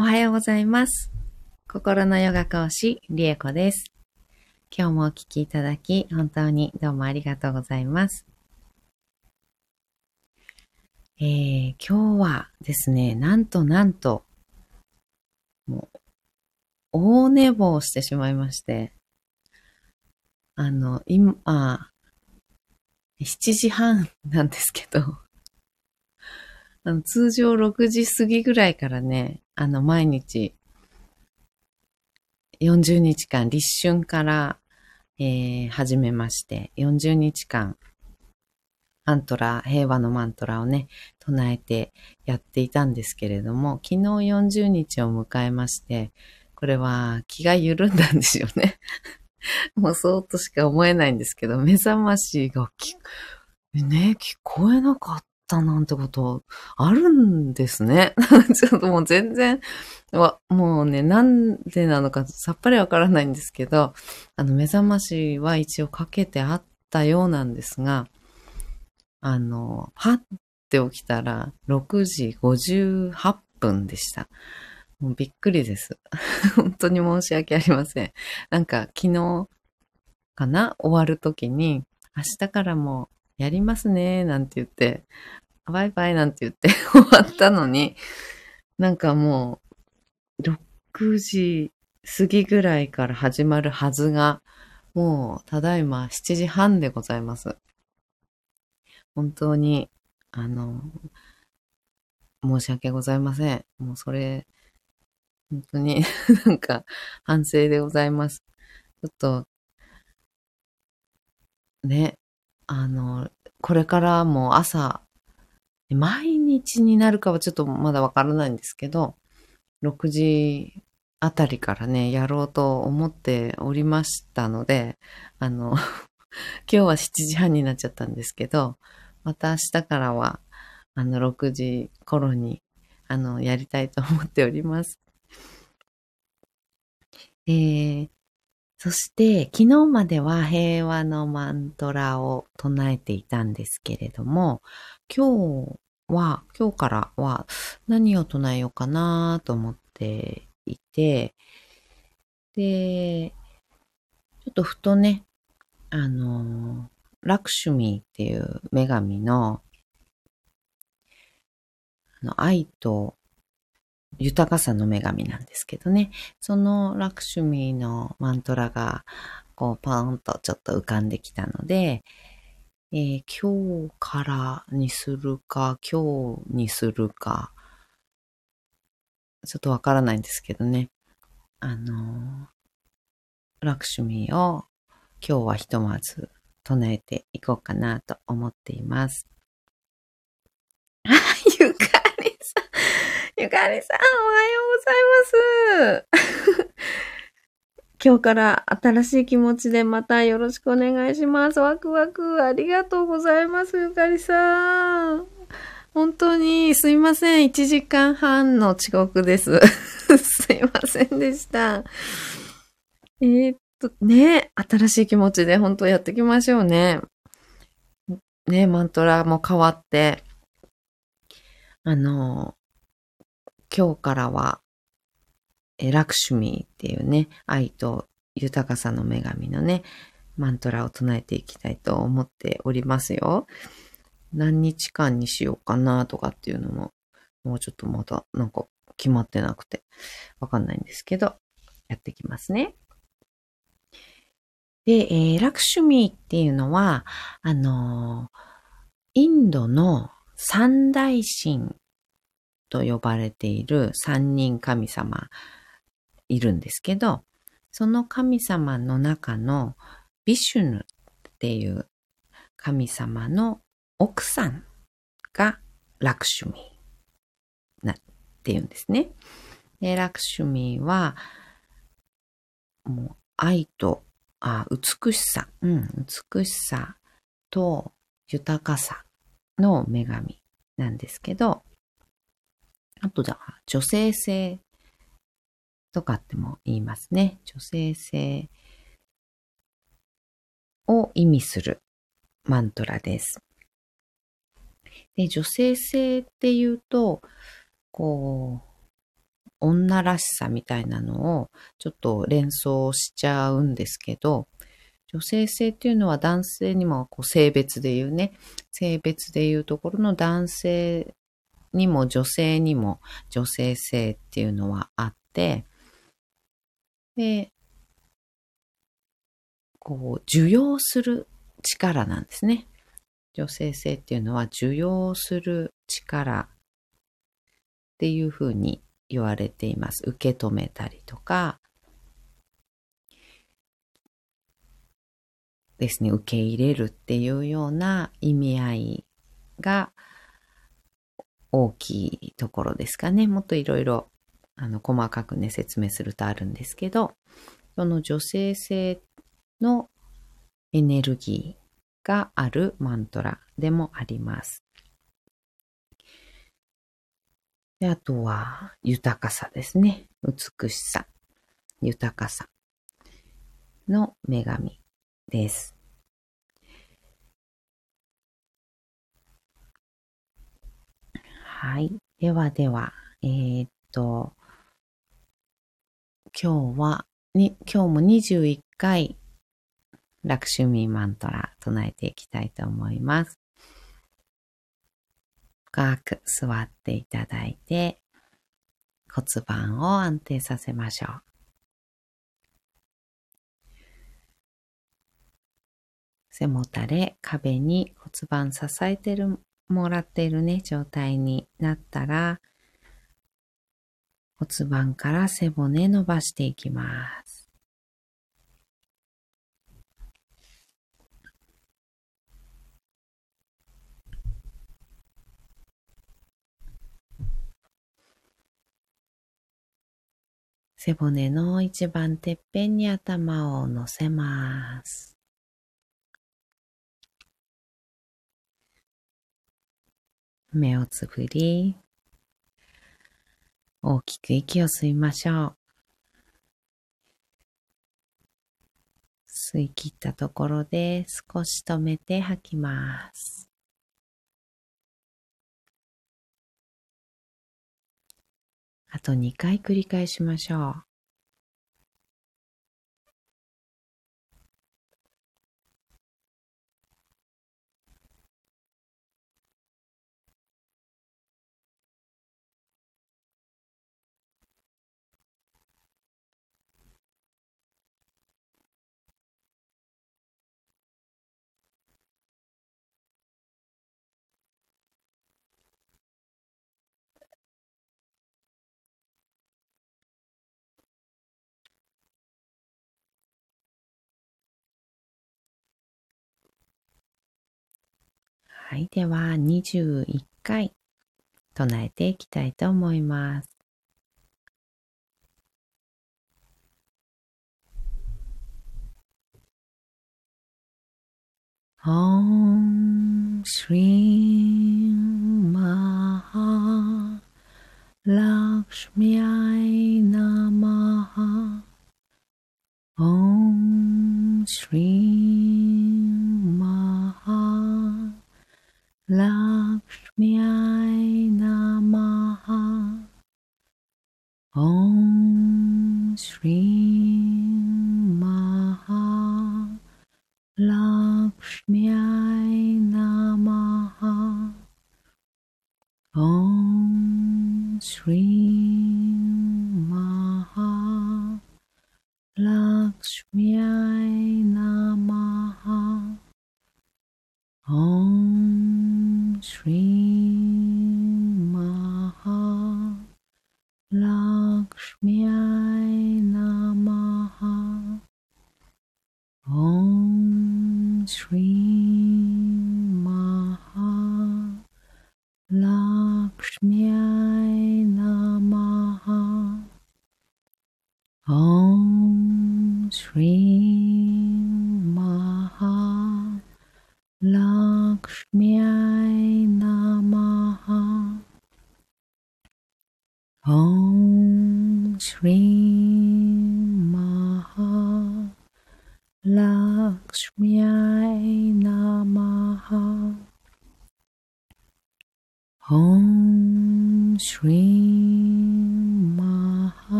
おはようございます。心のヨガ講師、リエコです。今日もお聞きいただき、本当にどうもありがとうございます。えー、今日はですね、なんとなんと、もう、大寝坊してしまいまして、あの、今、7時半なんですけど、あの通常6時過ぎぐらいからね、あの、毎日、40日間、立春から、えー始めまして、40日間、マントラ、平和のマントラをね、唱えてやっていたんですけれども、昨日40日を迎えまして、これは気が緩んだんですよね。もうそうとしか思えないんですけど、目覚ましがき、ね、聞こえなかったなんてことあるんですね。ちょっともう全然、もうね、なんでなのかさっぱりわからないんですけど、あの、目覚ましは一応かけてあったようなんですが、あの、はって起きたら6時58分でした。もうびっくりです。本当に申し訳ありません。なんか昨日かな？終わる時に、明日からもやりますね、なんて言って、バイバイなんて言って 終わったのに、なんかもう、6時過ぎぐらいから始まるはずが、もう、ただいま7時半でございます。本当に、あの、申し訳ございません。もうそれ、本当に なんか反省でございます。ちょっと、ね、あの、これからも朝、毎日になるかはちょっとまだわからないんですけど、6時あたりからね、やろうと思っておりましたので、あの、今日は7時半になっちゃったんですけど、また明日からは、あの、6時頃に、あの、やりたいと思っております。えー、そして、昨日までは平和のマントラを唱えていたんですけれども、今日は、今日からは何を唱えようかなと思っていて、で、ちょっとふとね、あの、ラクシュミーっていう女神の、あの愛と豊かさの女神なんですけどね、そのラクシュミーのマントラが、こう、パーンとちょっと浮かんできたので、えー今日からにするか、今日にするか、ちょっとわからないんですけどね。あのーラクシュミーを今日はひとまず唱えていこうかなと思っています。あ、ゆかりさん、ゆかりさん、おはようございます。今日から新しい気持ちでまたよろしくお願いします。ワクワク、ありがとうございます、ゆかりさん。本当にすいません。1時間半の遅刻です。すいませんでした。えーっと、ね、新しい気持ちで本当やっていきましょうね。ね、マントラも変わって、あの、今日からは、えラクシュミーっていうね、愛と豊かさの女神のね、マントラを唱えていきたいと思っておりますよ。何日間にしようかなとかっていうのも、もうちょっとまだなんか決まってなくてわかんないんですけど、やっていきますね。で、えーラクシュミーっていうのは、あのーインドの三大神と呼ばれている三人神様いるんですけど、その神様の中のビシュヌっていう神様の奥さんがラクシュミーなっていうんですね。で、ラクシュミーは、もう愛と、あ、美しさ、うん、美しさと豊かさの女神なんですけど、あとじゃあ、女性性とかっても言いますね。女性性を意味するマントラです。で、女性性っていうと、こう、女らしさみたいなのをちょっと連想しちゃうんですけど、女性性っていうのは男性にもこう性別で言うね、性別で言うところの男性にも女性にも女性性っていうのはあって、で、こう、受容する力なんですね。女性性っていうのは受容する力っていうふうに言われています。受け止めたりとか、ですね、受け入れるっていうような意味合いが大きいところですかね。もっといろいろ、あの、細かくね、説明するとあるんですけど、その女性性のエネルギーがあるマントラでもあります。であとは、豊かさですね。美しさ、豊かさの女神です。はい。ではでは、えー、っと、今日は、に、今日も21回、ラクシュミーマントラ唱えていきたいと思います。深く座っていただいて、骨盤を安定させましょう。背もたれ、壁に骨盤支えてる、もらっているね、状態になったら、骨盤から背骨伸ばしていきます。背骨の一番てっぺんに頭を乗せます。目をつぶり、大きく息を吸いましょう。吸い切ったところで少し止めて吐きます。あと2回繰り返しましょう。はい。では、21回唱えていきたいと思います。Om Shri Maha Lakshmi Namaha Om Shri Lakshmi Namaha Om Shri Sri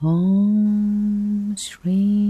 Om Shri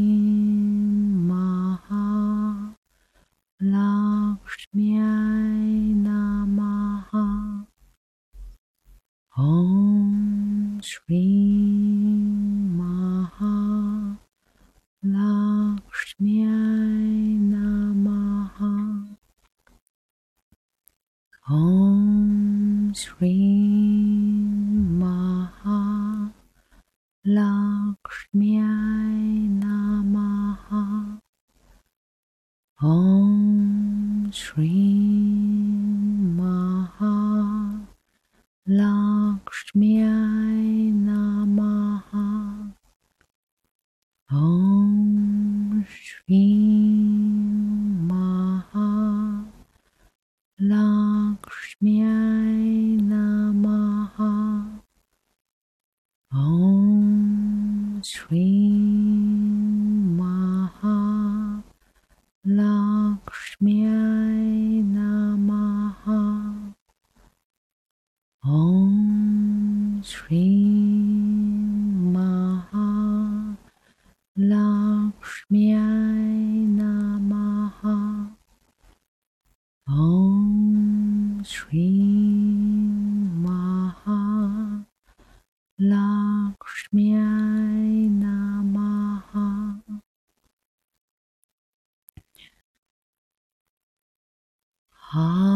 Oh.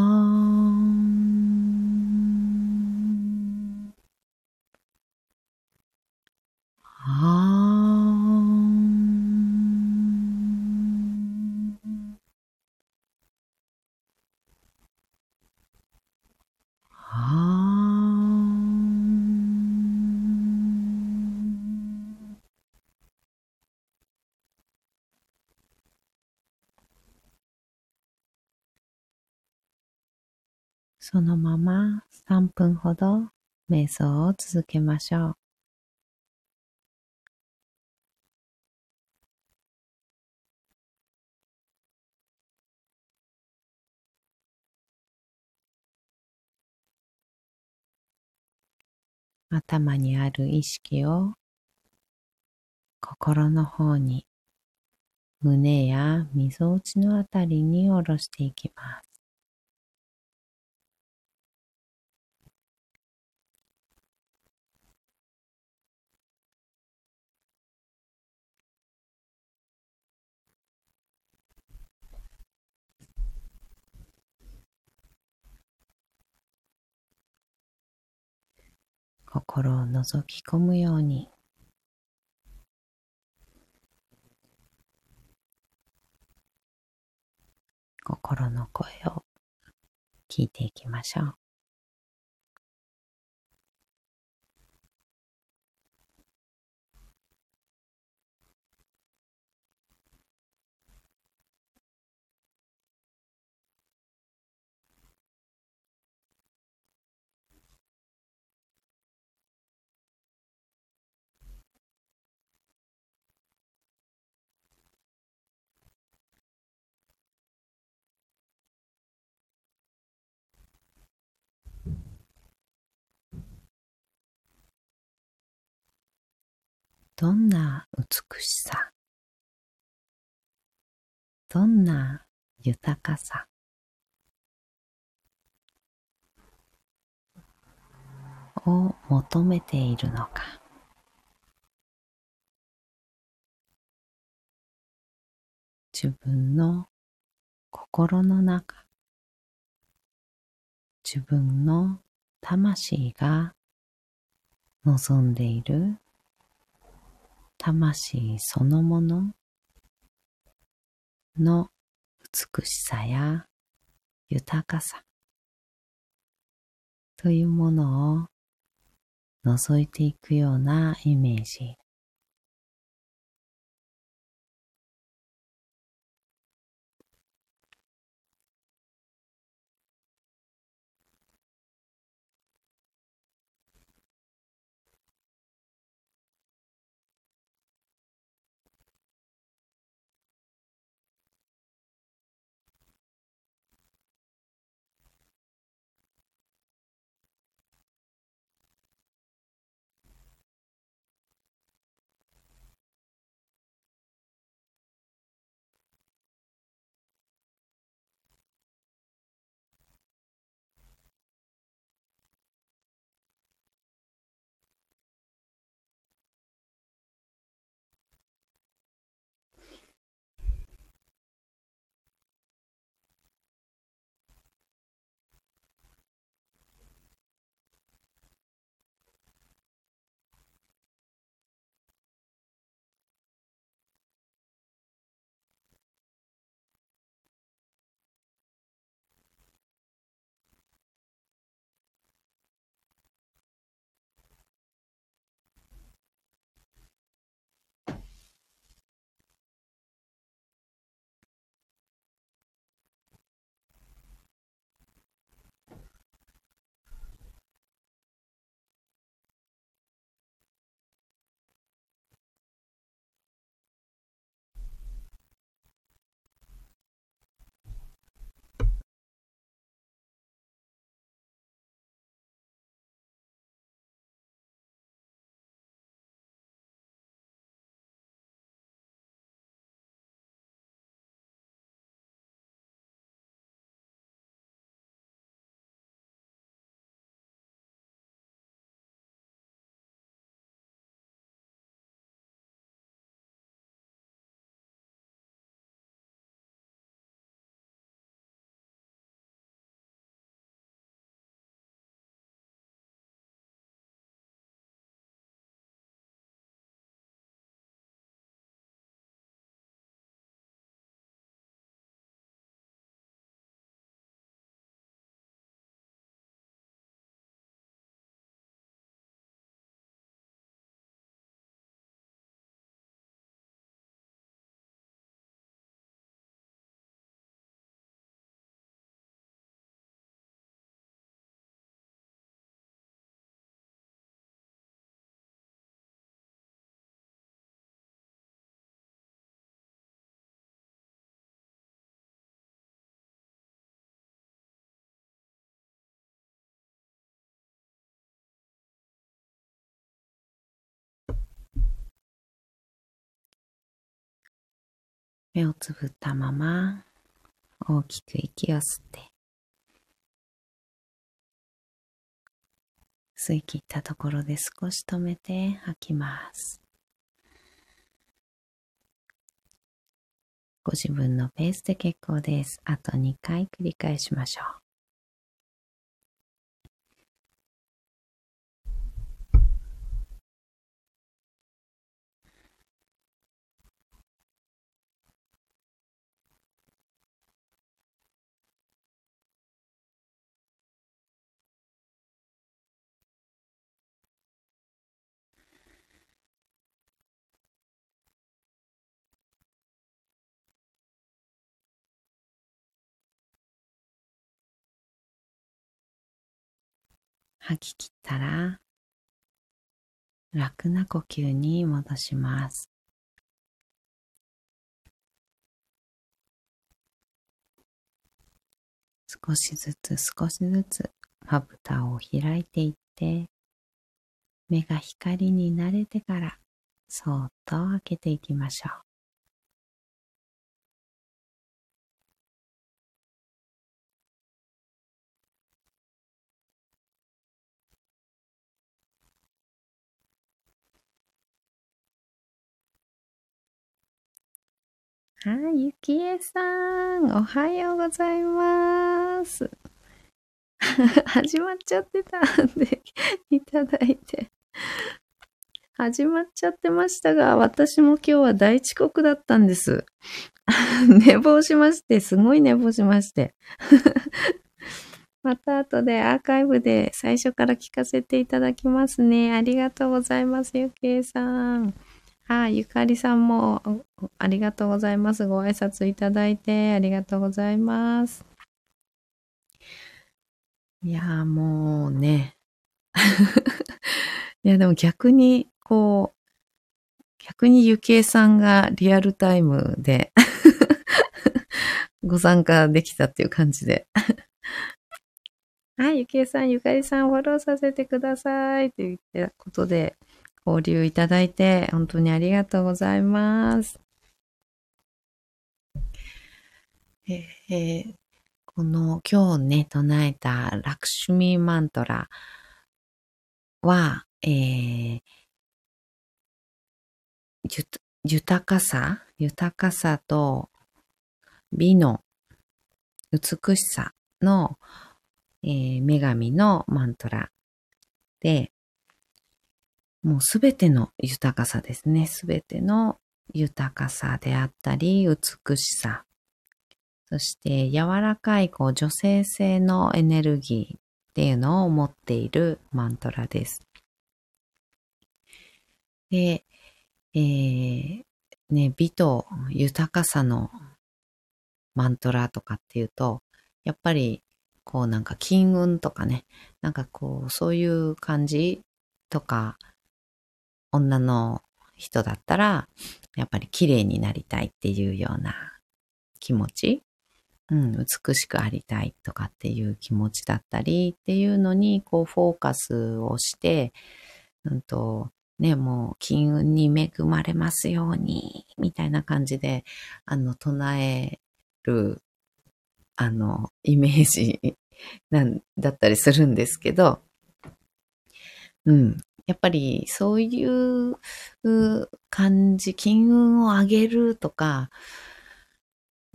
そのまま3分ほど瞑想を続けましょう。頭にある意識を心の方に胸やみぞおちのあたりに下ろしていきます。心を覗き込むように心の声を聞いていきましょう。どんな美しさ、どんな豊かさ、を求めているのか。自分の心の中、自分の魂が望んでいる魂そのものの美しさや豊かさというものを覗いていくようなイメージ。目をつぶったまま大きく息を吸って吸い切ったところで少し止めて吐きます。ご自分のペースで結構です。あと2回繰り返しましょう。吐き切ったら楽な呼吸に戻します。少しずつ少しずつまぶたを開いていって目が光に慣れてからそーっと開けていきましょう。はい、ゆきえさん、おはようございます。始まっちゃってたんで いただいて。始まっちゃってましたが、私も今日は大遅刻だったんです。寝坊しまして、すごい寝坊しまして。また後でアーカイブで最初から聞かせていただきますね。ありがとうございます、ゆきえさん。あ、ゆかりさんもありがとうございます。ご挨拶いただいてありがとうございます。いやーもうね。いやでも逆に、こう、逆にゆきえさんがリアルタイムで ご参加できたっていう感じではい、ゆきえさん、ゆかりさん、フォローさせてください。といったことで、交流いただいて、本当にありがとうございます。えー、この今日ね、唱えたラクシュミーマントラは、えー、豊かさ、豊かさと美の美しさのえー、女神のマントラで、もうすべての豊かさですね。すべての豊かさであったり、美しさ。そして柔らかいこう女性性のエネルギーっていうのを持っているマントラです。で、えー、ね、美と豊かさのマントラとかっていうと、やっぱりこうなんか金運とかね、なんかこうそういう感じとか、女の人だったら、やっぱり綺麗になりたいっていうような気持ち、うん、美しくありたいとかっていう気持ちだったりっていうのに、こうフォーカスをして、うんと、ね、もう金運に恵まれますように、みたいな感じで、あの、唱えるあの、イメージなんだったりするんですけど、うん。やっぱりそういう感じ、金運を上げるとか、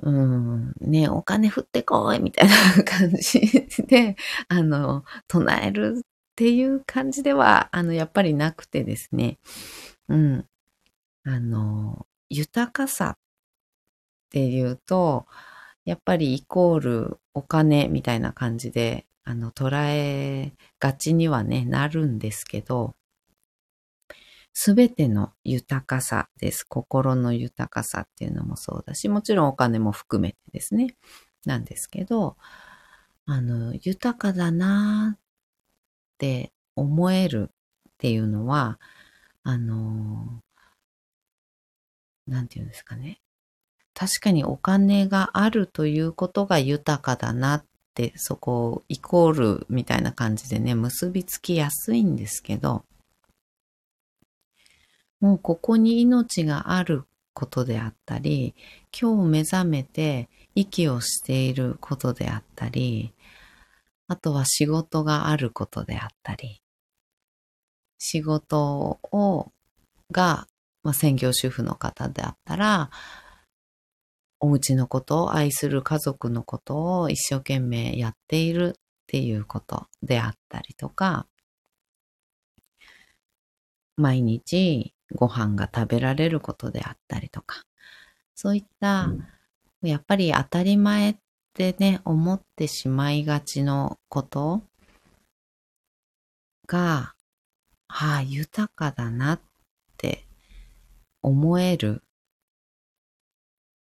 うん、ね、お金降ってこいみたいな感じで、あの、唱えるっていう感じでは、あの、やっぱりなくてですね、うん。あの、豊かさっていうと、やっぱりイコールお金みたいな感じで、あの、捉えがちにはね、なるんですけど、すべての豊かさです。心の豊かさっていうのもそうだし、もちろんお金も含めてですね、なんですけど、あの、豊かだなって思えるっていうのは、あの、なんていうんですかね。確かにお金があるということが豊かだなって、そこをイコールみたいな感じでね、結びつきやすいんですけど、もうここに命があることであったり、今日目覚めて息をしていることであったり、あとは仕事があることであったり、仕事を、が、まあ、専業主婦の方であったら、お家のことを愛する家族のことを一生懸命やっているっていうことであったりとか、毎日ご飯が食べられることであったりとか、そういった、やっぱり当たり前ってね、思ってしまいがちのことが、はあ、豊かだなって思える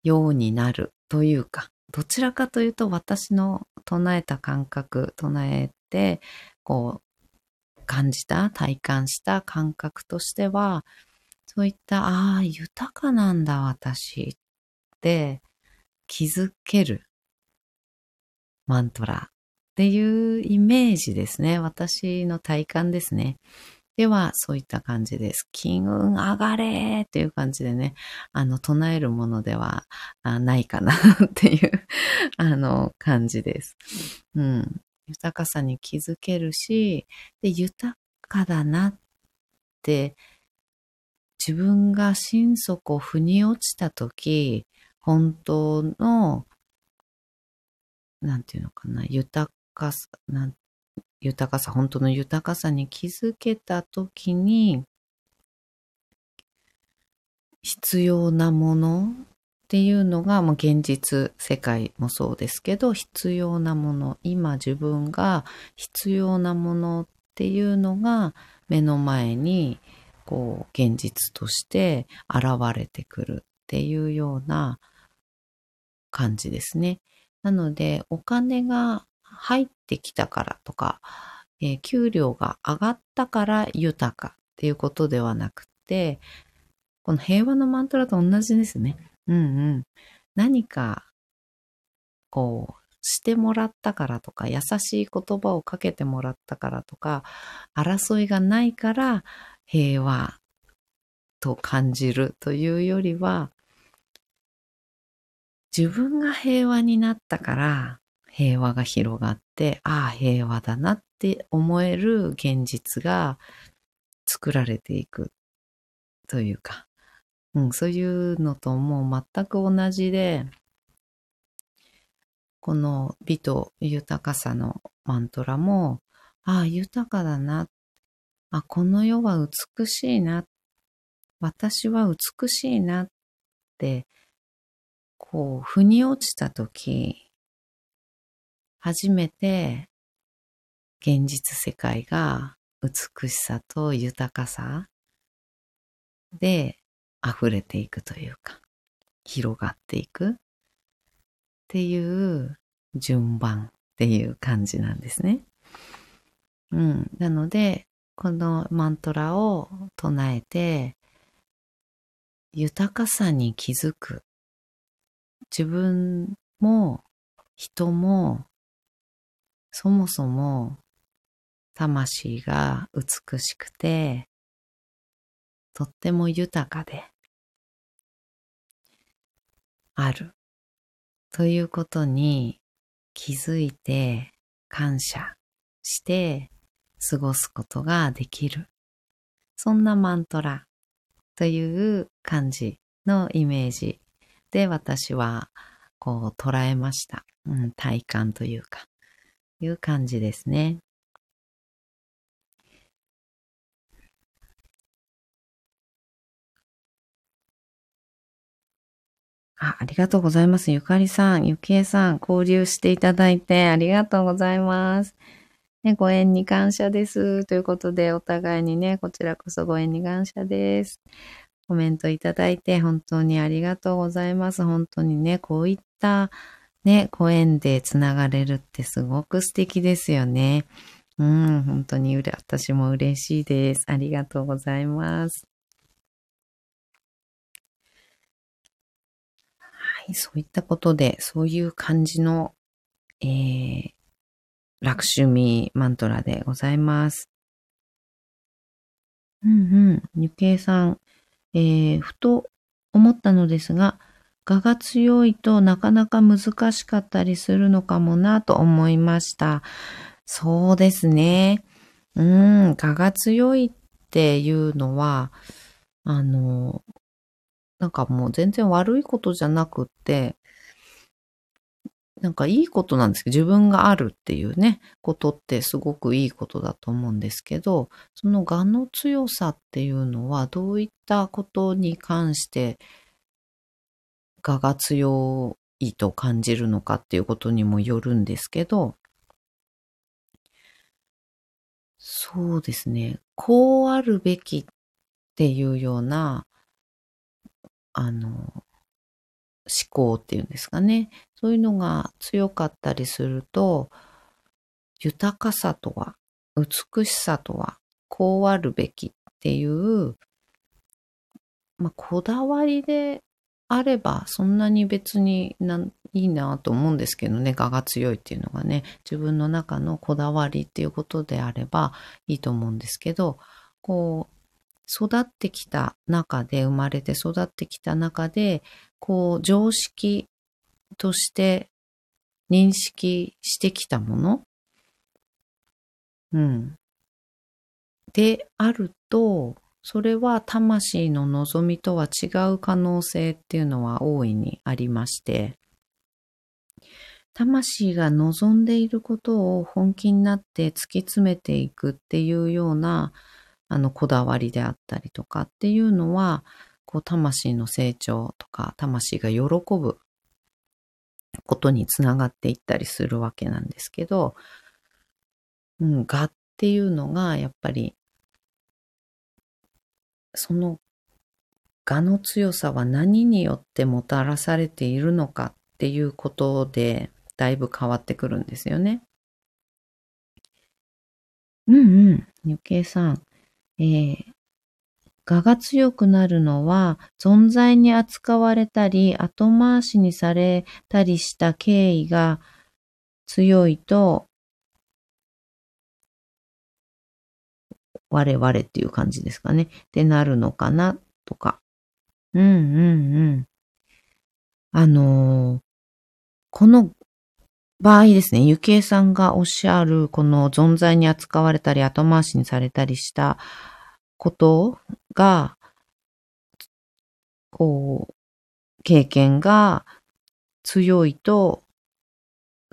ようになるというか、どちらかというと私の唱えた感覚、唱えて、こう、感じた、体感した感覚としては、そういった、ああ、豊かなんだ私って気づけるマントラっていうイメージですね。私の体感ですね。では、そういった感じです。金運上がれっていう感じでね、あの、唱えるものではないかなっていうあの、感じです。うん。豊かさに気づけるし、で、豊かだなって自分が心底腑に落ちたとき、本当の、なんていうのかな、豊かさ、なん豊かさ、本当の豊かさに気づけたときに、必要なものっていうのが、もう現実世界もそうですけど、必要なもの、今自分が必要なものっていうのが目の前にこう現実として現れてくるっていうような感じですね。なので、お金が入ってきたからとか、えー、給料が上がったから豊かっていうことではなくて、この平和のマントラと同じですね。うんうん。何か、こう、してもらったからとか、優しい言葉をかけてもらったからとか、争いがないから平和と感じるというよりは、自分が平和になったから平和が広がって、ああ、平和だなって思える現実が作られていくというか、うん、そういうのともう全く同じで、この美と豊かさのマントラも、ああ、豊かだな。あ、この世は美しいな。私は美しいなって、こう、腑に落ちたとき、初めて現実世界が美しさと豊かさで溢れていくというか、広がっていくっていう順番っていう感じなんですね。うん。なので、このマントラを唱えて、豊かさに気づく。自分も人もそもそも魂が美しくてとっても豊かであるということに気づいて感謝して過ごすことができる。そんなマントラという感じのイメージで私はこう捉えました。うん、体感というか、いう感じですね。あ、ありがとうございます。ゆかりさん、ゆきえさん、交流していただいてありがとうございます。ね、ご縁に感謝です。ということで、お互いにね、こちらこそご縁に感謝です。コメントいただいて本当にありがとうございます。本当にね、こういったね、ご縁でつながれるってすごく素敵ですよね。うん、本当に私も嬉しいです。ありがとうございます。い、そういったことで、そういう感じの、えー、楽趣味マントラでございます。うんうん。ゆけいさん、えー、ふと思ったのですが、我が強いとなかなか難しかったりするのかもなと思いました。そうですね。うん、我が強いっていうのは、あの、なんかもう全然悪いことじゃなくって、なんかいいことなんですけど、自分があるっていうね、ことってすごくいいことだと思うんですけど、その我の強さっていうのはどういったことに関して我が強いと感じるのかっていうことにもよるんですけど、そうですね、こうあるべきっていうようなあの、思考っていうんですかね。そういうのが強かったりすると、豊かさとは、美しさとは、こうあるべきっていう、まあ、こだわりであれば、そんなに別にいいなと思うんですけどね、我が強いっていうのがね、自分の中のこだわりっていうことであればいいと思うんですけど、こう、育ってきた中で、生まれて育ってきた中で、こう、常識として認識してきたものうん。であると、それは魂の望みとは違う可能性っていうのは大いにありまして、魂が望んでいることを本気になって突き詰めていくっていうような、あの、こだわりであったりとかっていうのは、こう、魂の成長とか、魂が喜ぶことにつながっていったりするわけなんですけど、うん、我っていうのが、やっぱり、その我の強さは何によってもたらされているのかっていうことで、だいぶ変わってくるんですよね。うんうん。ゆけいさん。えー、我が強くなるのは、存在に扱われたり、後回しにされたりした経緯が強いと、我々っていう感じですかね。ってなるのかな、とか。うんうんうん。あのー、この場合ですね、ゆきえさんがおっしゃる、この存在に扱われたり後回しにされたりしたことが、こう、経験が強いと、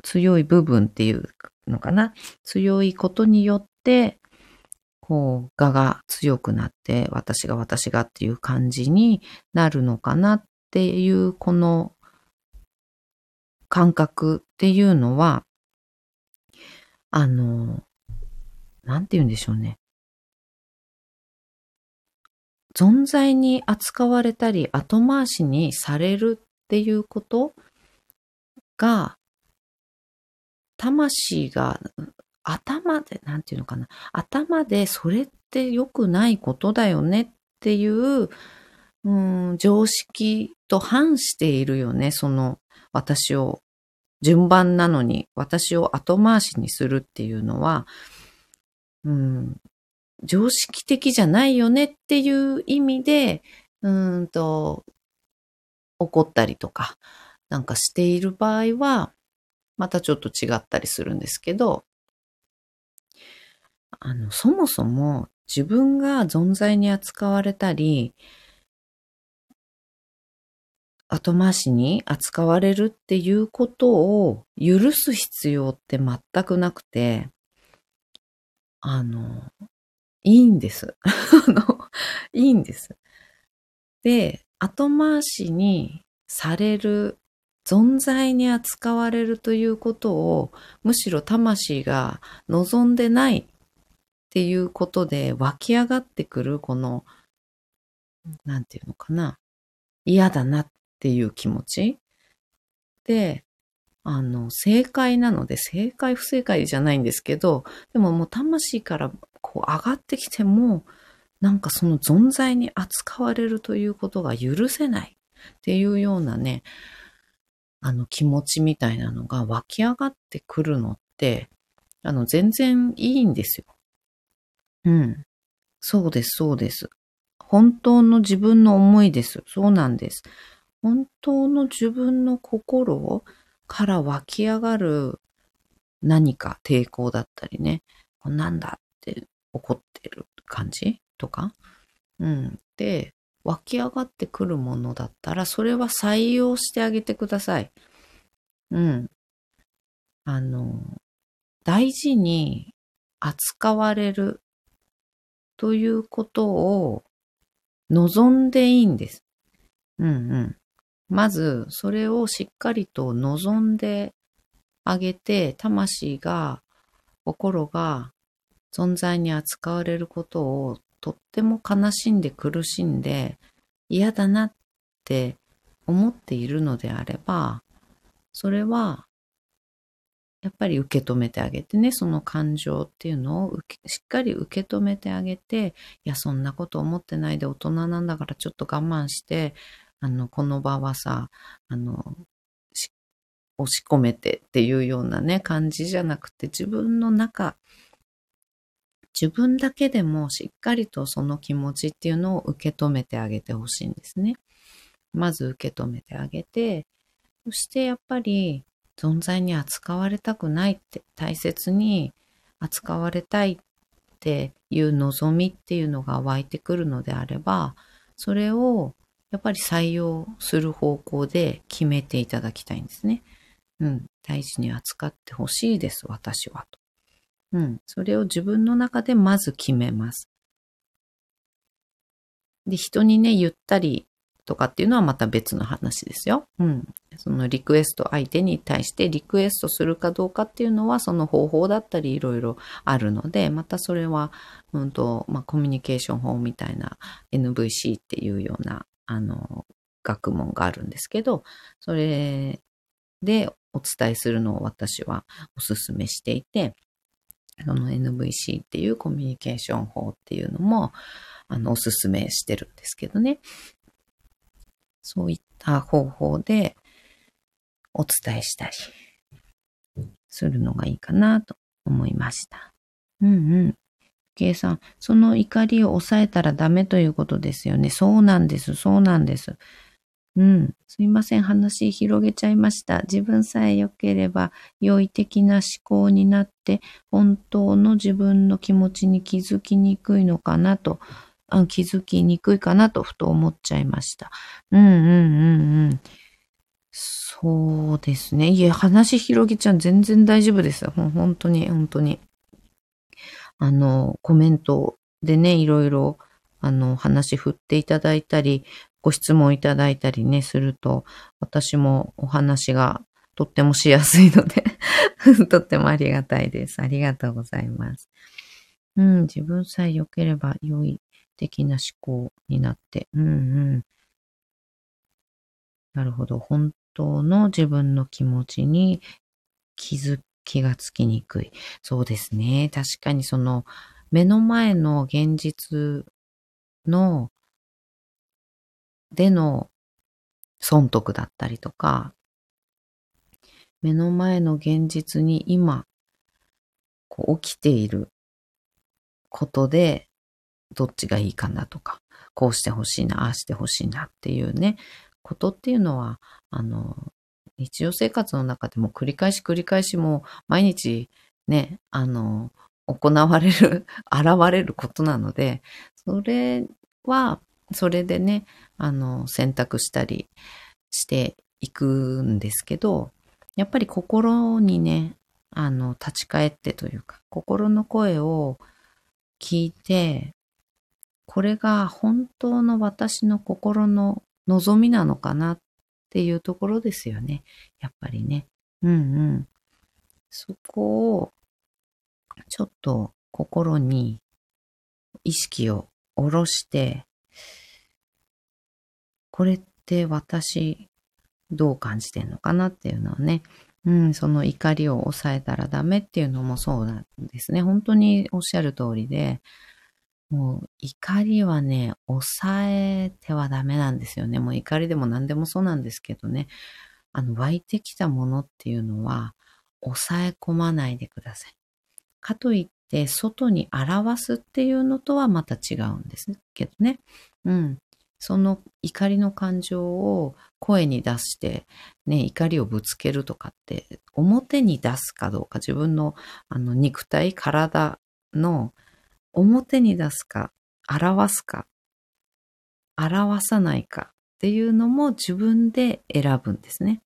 強い部分っていうのかな。強いことによって、こう、我が強くなって、私が私がっていう感じになるのかなっていう、この感覚っていうのは、あの、なんて言うんでしょうね。存在に扱われたり後回しにされるっていうことが、魂が頭で、なんていうのかな、頭でそれって良くないことだよねっていう、うん、常識と反しているよね、その私を順番なのに私を後回しにするっていうのは、うん、常識的じゃないよねっていう意味で、うんと、怒ったりとか、なんかしている場合は、またちょっと違ったりするんですけど、あの、そもそも自分が存在に扱われたり、後回しに扱われるっていうことを許す必要って全くなくて、あの、いいんです。あの、いいんです。で、後回しにされる、存在に扱われるということを、むしろ魂が望んでないっていうことで湧き上がってくる、この、なんていうのかな。嫌だなっっていう気持ちで、あの、正解なので、正解不正解じゃないんですけど、でももう魂からこう上がってきても、なんかその存在に扱われるということが許せないっていうようなね、あの気持ちみたいなのが湧き上がってくるのって、あの全然いいんですよ。うん。そうです、そうです。本当の自分の思いです。そうなんです。本当の自分の心から湧き上がる何か抵抗だったりね、なんだって怒ってる感じとか、うん。で、湧き上がってくるものだったら、それは採用してあげてください。うん。あの、大事に扱われるということを望んでいいんです。うんうん。まず、それをしっかりと望んであげて、魂が、心が存在に扱われることをとっても悲しんで苦しんで嫌だなって思っているのであれば、それはやっぱり受け止めてあげてね、その感情っていうのをしっかり受け止めてあげて、いや、そんなこと思ってないで大人なんだからちょっと我慢して、あの、この場はさ、あの、押し込めてっていうようなね、感じじゃなくて、自分の中、自分だけでもしっかりとその気持ちっていうのを受け止めてあげてほしいんですね。まず受け止めてあげて、そしてやっぱり存在に扱われたくないって、大切に扱われたいっていう望みっていうのが湧いてくるのであれば、それをやっぱり採用する方向で決めていただきたいんですね。うん。大事に扱ってほしいです、私は。と。うん。それを自分の中でまず決めます。で、人にね、言ったりとかっていうのはまた別の話ですよ。うん。そのリクエスト相手に対してリクエストするかどうかっていうのはその方法だったりいろいろあるので、またそれは、うんと、まあ、コミュニケーション法みたいな NVC っていうような、あの、学問があるんですけど、それでお伝えするのを私はお勧めしていて、その NVC っていうコミュニケーション法っていうのも、あの、お勧めしてるんですけどね。そういった方法でお伝えしたりするのがいいかなと思いました。うんうん。計さん、その怒りを抑えたらダメということですよね。そうなんです、そうなんです。うん。すいません。話広げちゃいました。自分さえ良ければ、良い的な思考になって、本当の自分の気持ちに気づきにくいのかなと、あ気づきにくいかなと、ふと思っちゃいました。うんうんうんうん。そうですね。いえ、話広げちゃう全然大丈夫です。本当に、本当に。あの、コメントでね、いろいろ、あの、話振っていただいたり、ご質問いただいたりね、すると、私もお話がとってもしやすいので とってもありがたいです。ありがとうございます。うん、自分さえ良ければ良い的な思考になって、うんうん。なるほど。本当の自分の気持ちに気づ気がつきにくい。そうですね。確かにその目の前の現実のでの損得だったりとか、目の前の現実に今、こう起きていることで、どっちがいいかなとか、こうしてほしいな、ああしてほしいなっていうね、ことっていうのは、あの、日常生活の中でも繰り返し繰り返しも毎日ね、あの、行われる、現れることなので、それは、それでね、あの、選択したりしていくんですけど、やっぱり心にね、あの、立ち返ってというか、心の声を聞いて、これが本当の私の心の望みなのかなっっていうところですよね。やっぱりね。うんうん。そこを、ちょっと心に意識を下ろして、これって私どう感じてんのかなっていうのをね、うん、その怒りを抑えたらダメっていうのもそうなんですね。本当におっしゃる通りで、もう怒りはね、抑えてはダメなんですよね。もう怒りでも何でもそうなんですけどね。あの、湧いてきたものっていうのは、抑え込まないでください。かといって、外に表すっていうのとはまた違うんですけどね。うん。その怒りの感情を声に出して、ね、怒りをぶつけるとかって、表に出すかどうか、自分のあの肉体、体の表に出すか、表すか、表さないかっていうのも自分で選ぶんですね。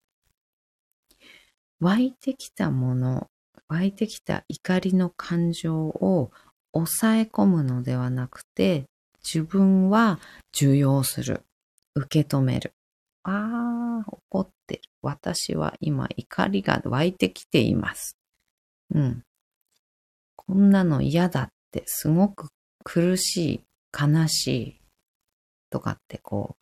湧いてきたもの、湧いてきた怒りの感情を抑え込むのではなくて、自分は受容する。受け止める。ああ、怒ってる。私は今怒りが湧いてきています。うん。こんなの嫌だっってすごく苦しい、悲しいとかってこ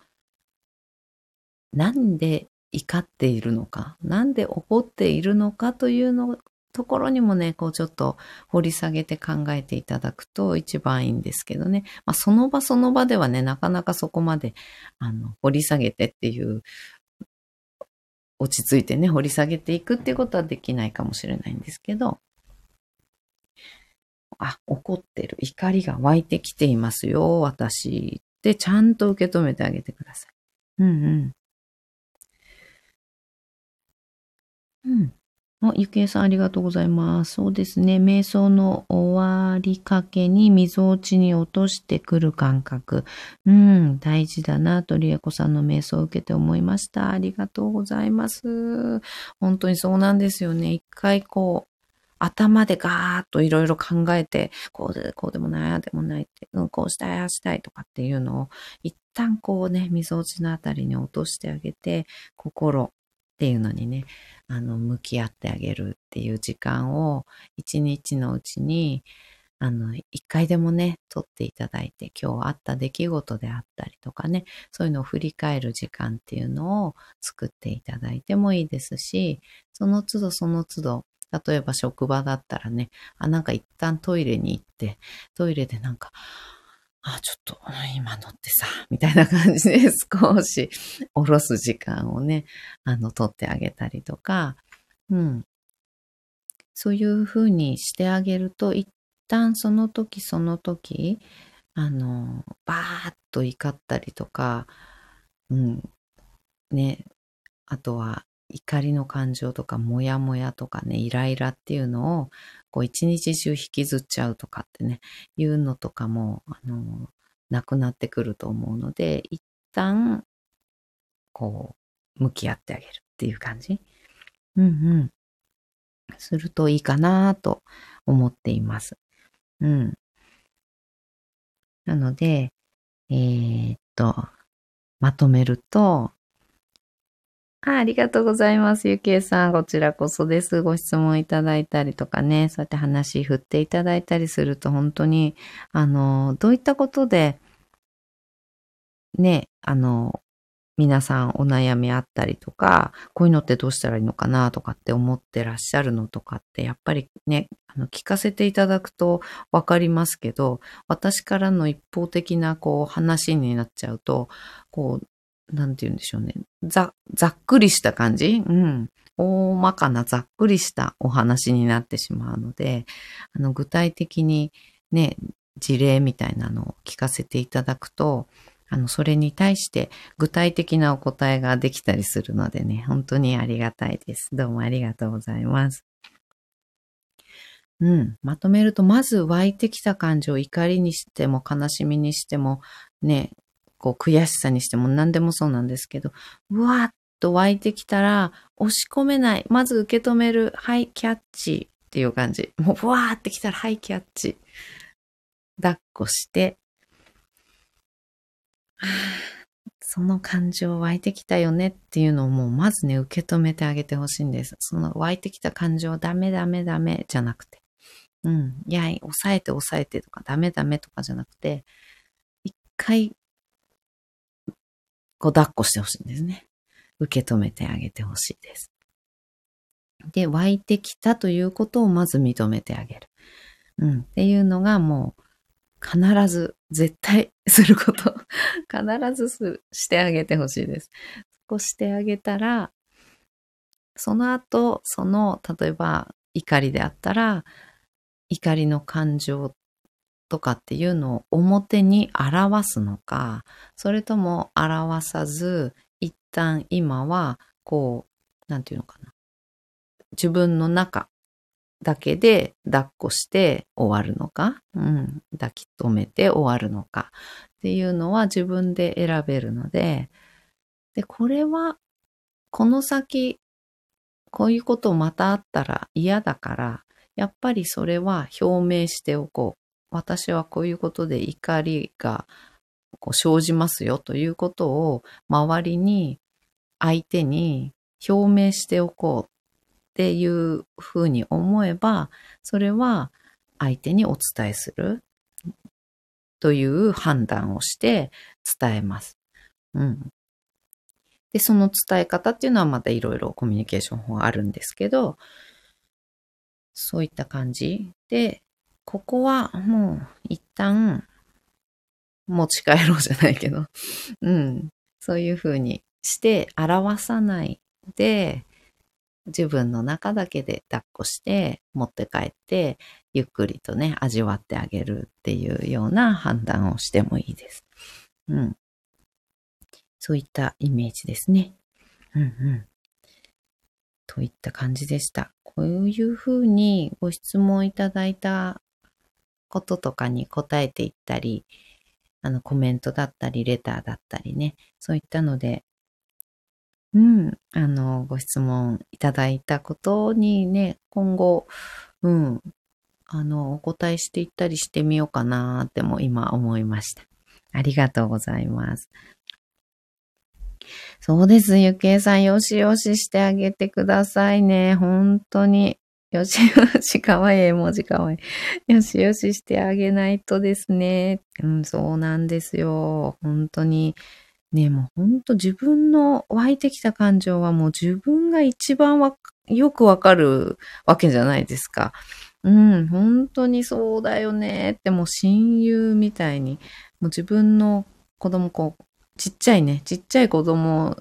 う、なんで怒っているのか、なんで怒っているのかというのところにもね、こうちょっと掘り下げて考えていただくと一番いいんですけどね。まあその場その場ではね、なかなかそこまで、あの、掘り下げてっていう、落ち着いてね、掘り下げていくっていうことはできないかもしれないんですけど、あ、怒ってる。怒りが湧いてきていますよ、私。ってちゃんと受け止めてあげてください。うんうん。うん。お、ゆきえさんありがとうございます。そうですね。瞑想の終わりかけに溝落ちに落としてくる感覚。うん、大事だなと、りえこさんの瞑想を受けて思いました。ありがとうございます。本当にそうなんですよね。一回こう、頭でガーッといろいろ考えて、こうで、こうでもない、あでもないって、うん、こうしたい、ああしたいとかっていうのを、一旦こうね、溝落ちのあたりに落としてあげて、心っていうのにね、あの、向き合ってあげるっていう時間を、一日のうちに、あの、一回でもね、取っていただいて、今日あった出来事であったりとかね、そういうのを振り返る時間っていうのを作っていただいてもいいですし、その都度その都度、例えば職場だったらね、あ、なんか一旦トイレに行って、トイレでなんか、あ、ちょっと、今のってさ、みたいな感じで 少し下ろす時間をね、あの、取ってあげたりとか、うん。そういうふうにしてあげると、一旦その時その時、あの、バーッと怒ったりとか、うん。ね、あとは怒りの感情とか、モヤモヤとかね、イライラっていうのを、こう一日中引きずっちゃうとかってね、いうのとかも、あの、なくなってくると思うので、一旦、こう、向き合ってあげるっていう感じ。うんうん。するといいかなと思っています。うん。なので、えー、っと、まとめると、あありがとうございます。ゆきえさん、こちらこそです。ご質問いただいたりとかね、そうやって話振っていただいたりすると、本当に、あの、どういったことで、ね、あの、皆さんお悩みあったりとか、こういうのってどうしたらいいのかなとかって思ってらっしゃるのとかって、やっぱりね、あの聞かせていただくとわかりますけど、私からの一方的なこう話になっちゃうと、こう、なんて言うんでしょうね。ざ、ざっくりした感じ？うん。大まかなざっくりしたお話になってしまうので、あの、具体的にね、事例みたいなのを聞かせていただくと、あの、それに対して具体的なお答えができたりするのでね、本当にありがたいです。どうもありがとうございます。うん。まとめると、まず湧いてきた感情、怒りにしても悲しみにしても、ね、こう悔しさにしても何でもそうなんですけど、うわーっと湧いてきたら、押し込めない。まず受け止める。はい、キャッチっていう感じ。もう、ふわーってきたら、はい、キャッチ。抱っこして、その感情湧いてきたよねっていうのをもうまずね、受け止めてあげてほしいんです。その湧いてきた感情ダメダメダメじゃなくて。うん。いや、抑えて抑えてとかダメダメとかじゃなくて、一回こう抱っこしてほしいんですね。受け止めてあげてほしいです。で、湧いてきたということをまず認めてあげる。うん。っていうのがもう必ず絶対すること。必ずすしてあげてほしいです。そこしてあげたら、その後、その、例えば怒りであったら、怒りの感情とかっていうのを表に表すのか、それとも表さず、一旦今は、こう、なんていうのかな。自分の中だけで抱っこして終わるのか、うん、抱き留めて終わるのかっていうのは自分で選べるので、で、これは、この先、こういうことまたあったら嫌だから、やっぱりそれは表明しておこう。私はこういうことで怒りがこう生じますよということを周りに相手に表明しておこうっていうふうに思えばそれは相手にお伝えするという判断をして伝えます。うん。で、その伝え方っていうのはまたいろいろコミュニケーション法あるんですけど、そういった感じでここはもう一旦持ち帰ろうじゃないけど、うん、そういうふうにして表さないで、自分の中だけで抱っこして持って帰ってゆっくりとね味わってあげるっていうような判断をしてもいいです。うん。そういったイメージですね。うんうん。といった感じでした。こういうふうにご質問いただいたこととかに答えていったり、あの、コメントだったり、レターだったりね、そういったので、うん、あの、ご質問いただいたことにね、今後、うん、あの、お答えしていったりしてみようかなっても今思いました。ありがとうございます。そうです。ゆけいさん、よしよししてあげてくださいね。本当に。よしよし、かわいい絵文字かわいい。よしよししてあげないとですね。うん、そうなんですよ。本当に。ね、もう本当自分の湧いてきた感情はもう自分が一番わよくわかるわけじゃないですか。うん、本当にそうだよねってもう親友みたいに、もう自分の子供、こう、ちっちゃいね、ちっちゃい子供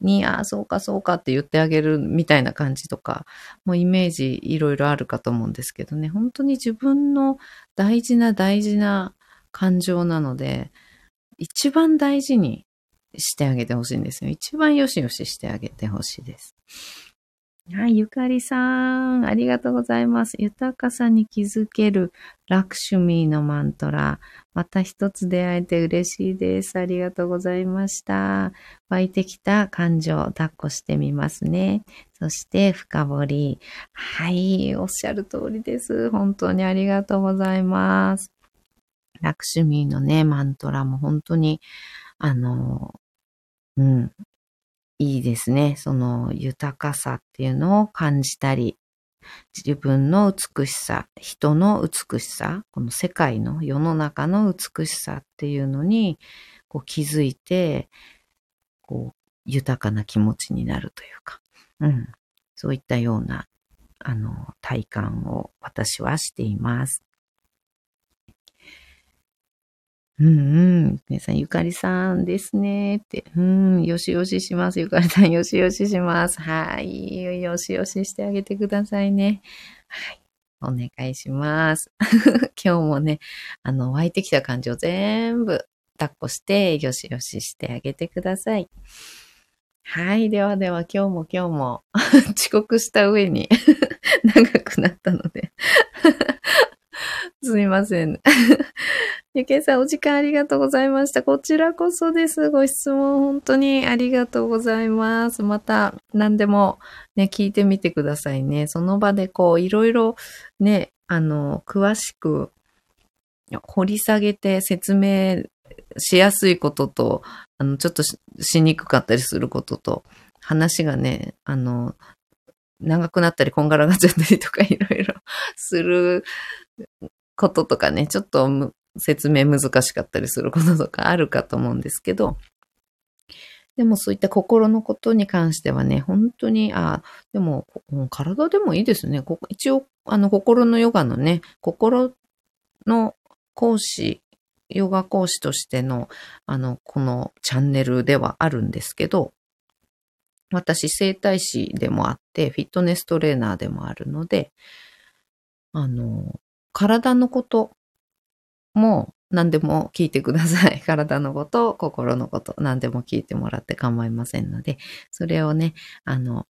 に、ああ、そうかそうかって言ってあげるみたいな感じとか、もうイメージいろいろあるかと思うんですけどね、本当に自分の大事な大事な感情なので、一番大事にしてあげてほしいんですよ。一番よしよししてあげてほしいです。はい、ゆかりさん、ありがとうございます。豊かさに気づけるラクシュミーのマントラ。また一つ出会えて嬉しいです。ありがとうございました。湧いてきた感情抱っこしてみますね。そして深掘り。はい、おっしゃる通りです。本当にありがとうございます。ラクシュミーのね、マントラも本当に、あの、うん、いいですね。その豊かさっていうのを感じたり、自分の美しさ、人の美しさ、この世界の世の中の美しさっていうのにこう気づいて、こう豊かな気持ちになるというか、うん、そういったようなあの体感を私はしています。うんうん。皆さん、ゆかりさんですね。って。うん。よしよしします。ゆかりさん、よしよしします。はい。よしよししてあげてくださいね。はい。お願いします。今日もね、あの、湧いてきた感じを全部抱っこして、よしよししてあげてください。はい。ではでは、今日も今日も 遅刻した上に 長くなったのですみません。ゆけいさん、お時間ありがとうございました。こちらこそです。ご質問、本当にありがとうございます。また、何でもね、聞いてみてくださいね。その場でこう、いろいろね、あの、詳しく掘り下げて説明しやすいことと、あの、ちょっとしにくかったりすることと、話がね、あの、長くなったり、こんがらがっちゃったりとか、いろいろすることとかね、ちょっと説明難しかったりする こととかあるかと思うんですけど、でもそういった心のことに関してはね、本当に、ああでも、体でもいいですね。一応、あの、心のヨガのね、心の講師、ヨガ講師としての、あの、このチャンネルではあるんですけど、私、整体師でもあって、フィットネストレーナーでもあるので、あの、体のことも何でも聞いてください。体のこと、心のこと、何でも聞いてもらって構いませんので、それをね、あの、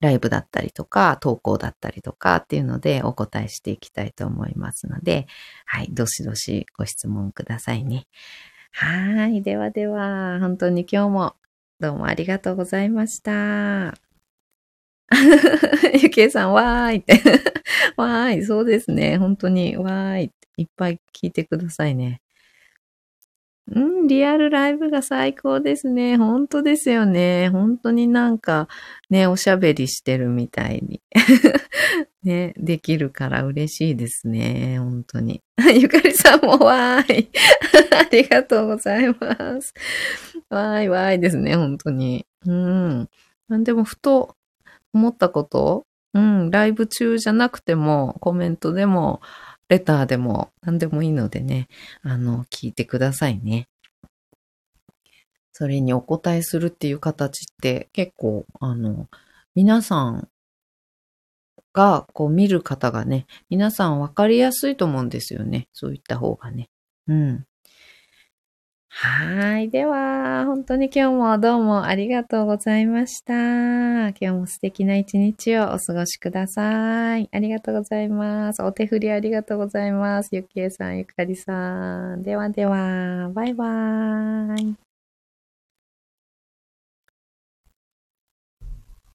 ライブだったりとか、投稿だったりとかっていうのでお答えしていきたいと思いますので、はい、どしどしご質問くださいね。はい。ではでは、本当に今日もどうもありがとうございました。ゆきえさん、わーいって わーい、そうですね。本当に、わーいって。いっぱい聞いてくださいね。うん、リアルライブが最高ですね。本当ですよね。本当になんかね、おしゃべりしてるみたいに ね、できるから嬉しいですね。本当に。ゆかりさんもわーい。ありがとうございます。わーいわーいですね。本当に。うん。なんでもふと思ったこと？うん、ライブ中じゃなくても、コメントでも、レターでも、何でもいいのでね、あの、聞いてくださいね。それにお答えするっていう形って結構、あの、皆さんが、こう見る方がね、皆さん分かりやすいと思うんですよね。そういった方がね。うん。はい。では、本当に今日もどうもありがとうございました。今日も素敵な一日をお過ごしください。ありがとうございます。お手振りありがとうございます。ゆきえさん、ゆかりさん。ではでは、バイバーイ。